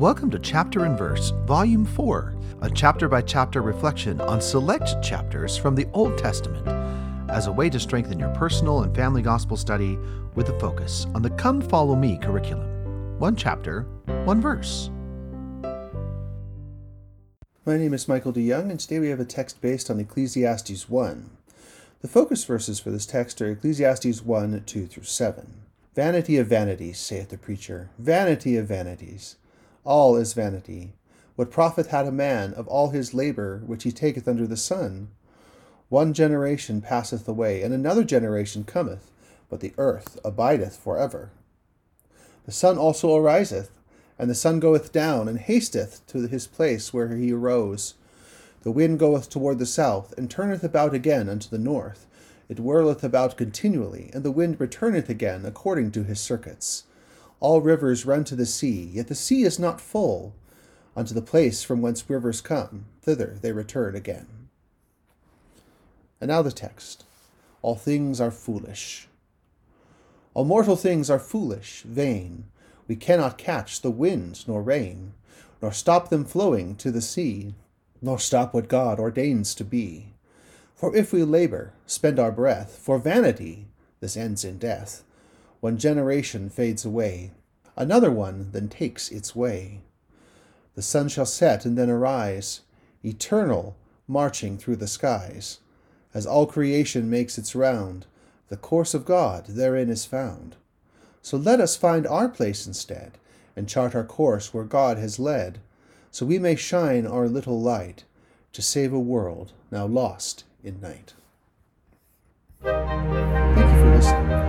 Welcome to Chapter and Verse, Volume 4, a chapter by chapter reflection on select chapters from the Old Testament as a way to strengthen your personal and family gospel study with a focus on the Come Follow Me curriculum. One chapter, one verse. My name is Michael D. Young, and today we have a text based on Ecclesiastes 1. The focus verses for this text are Ecclesiastes 1 2 through 7. Vanity of vanities, saith the preacher, vanity of vanities. All is vanity. What profit had a man of all his labor which he taketh under the sun? One generation passeth away, and another generation cometh, but the earth abideth for ever. The sun also ariseth, and the sun goeth down, and hasteth to his place where he arose. The wind goeth toward the south, and turneth about again unto the north. It whirleth about continually, and the wind returneth again according to his circuits. All rivers run to the sea, yet the sea is not full. Unto the place from whence rivers come, thither they return again. And now the text All things are foolish. All mortal things are foolish, vain. We cannot catch the wind nor rain, nor stop them flowing to the sea, nor stop what God ordains to be. For if we labor, spend our breath, for vanity, this ends in death. One generation fades away, another one then takes its way. The sun shall set and then arise, eternal, marching through the skies. As all creation makes its round, the course of God therein is found. So let us find our place instead, and chart our course where God has led, so we may shine our little light to save a world now lost in night. Thank you for listening.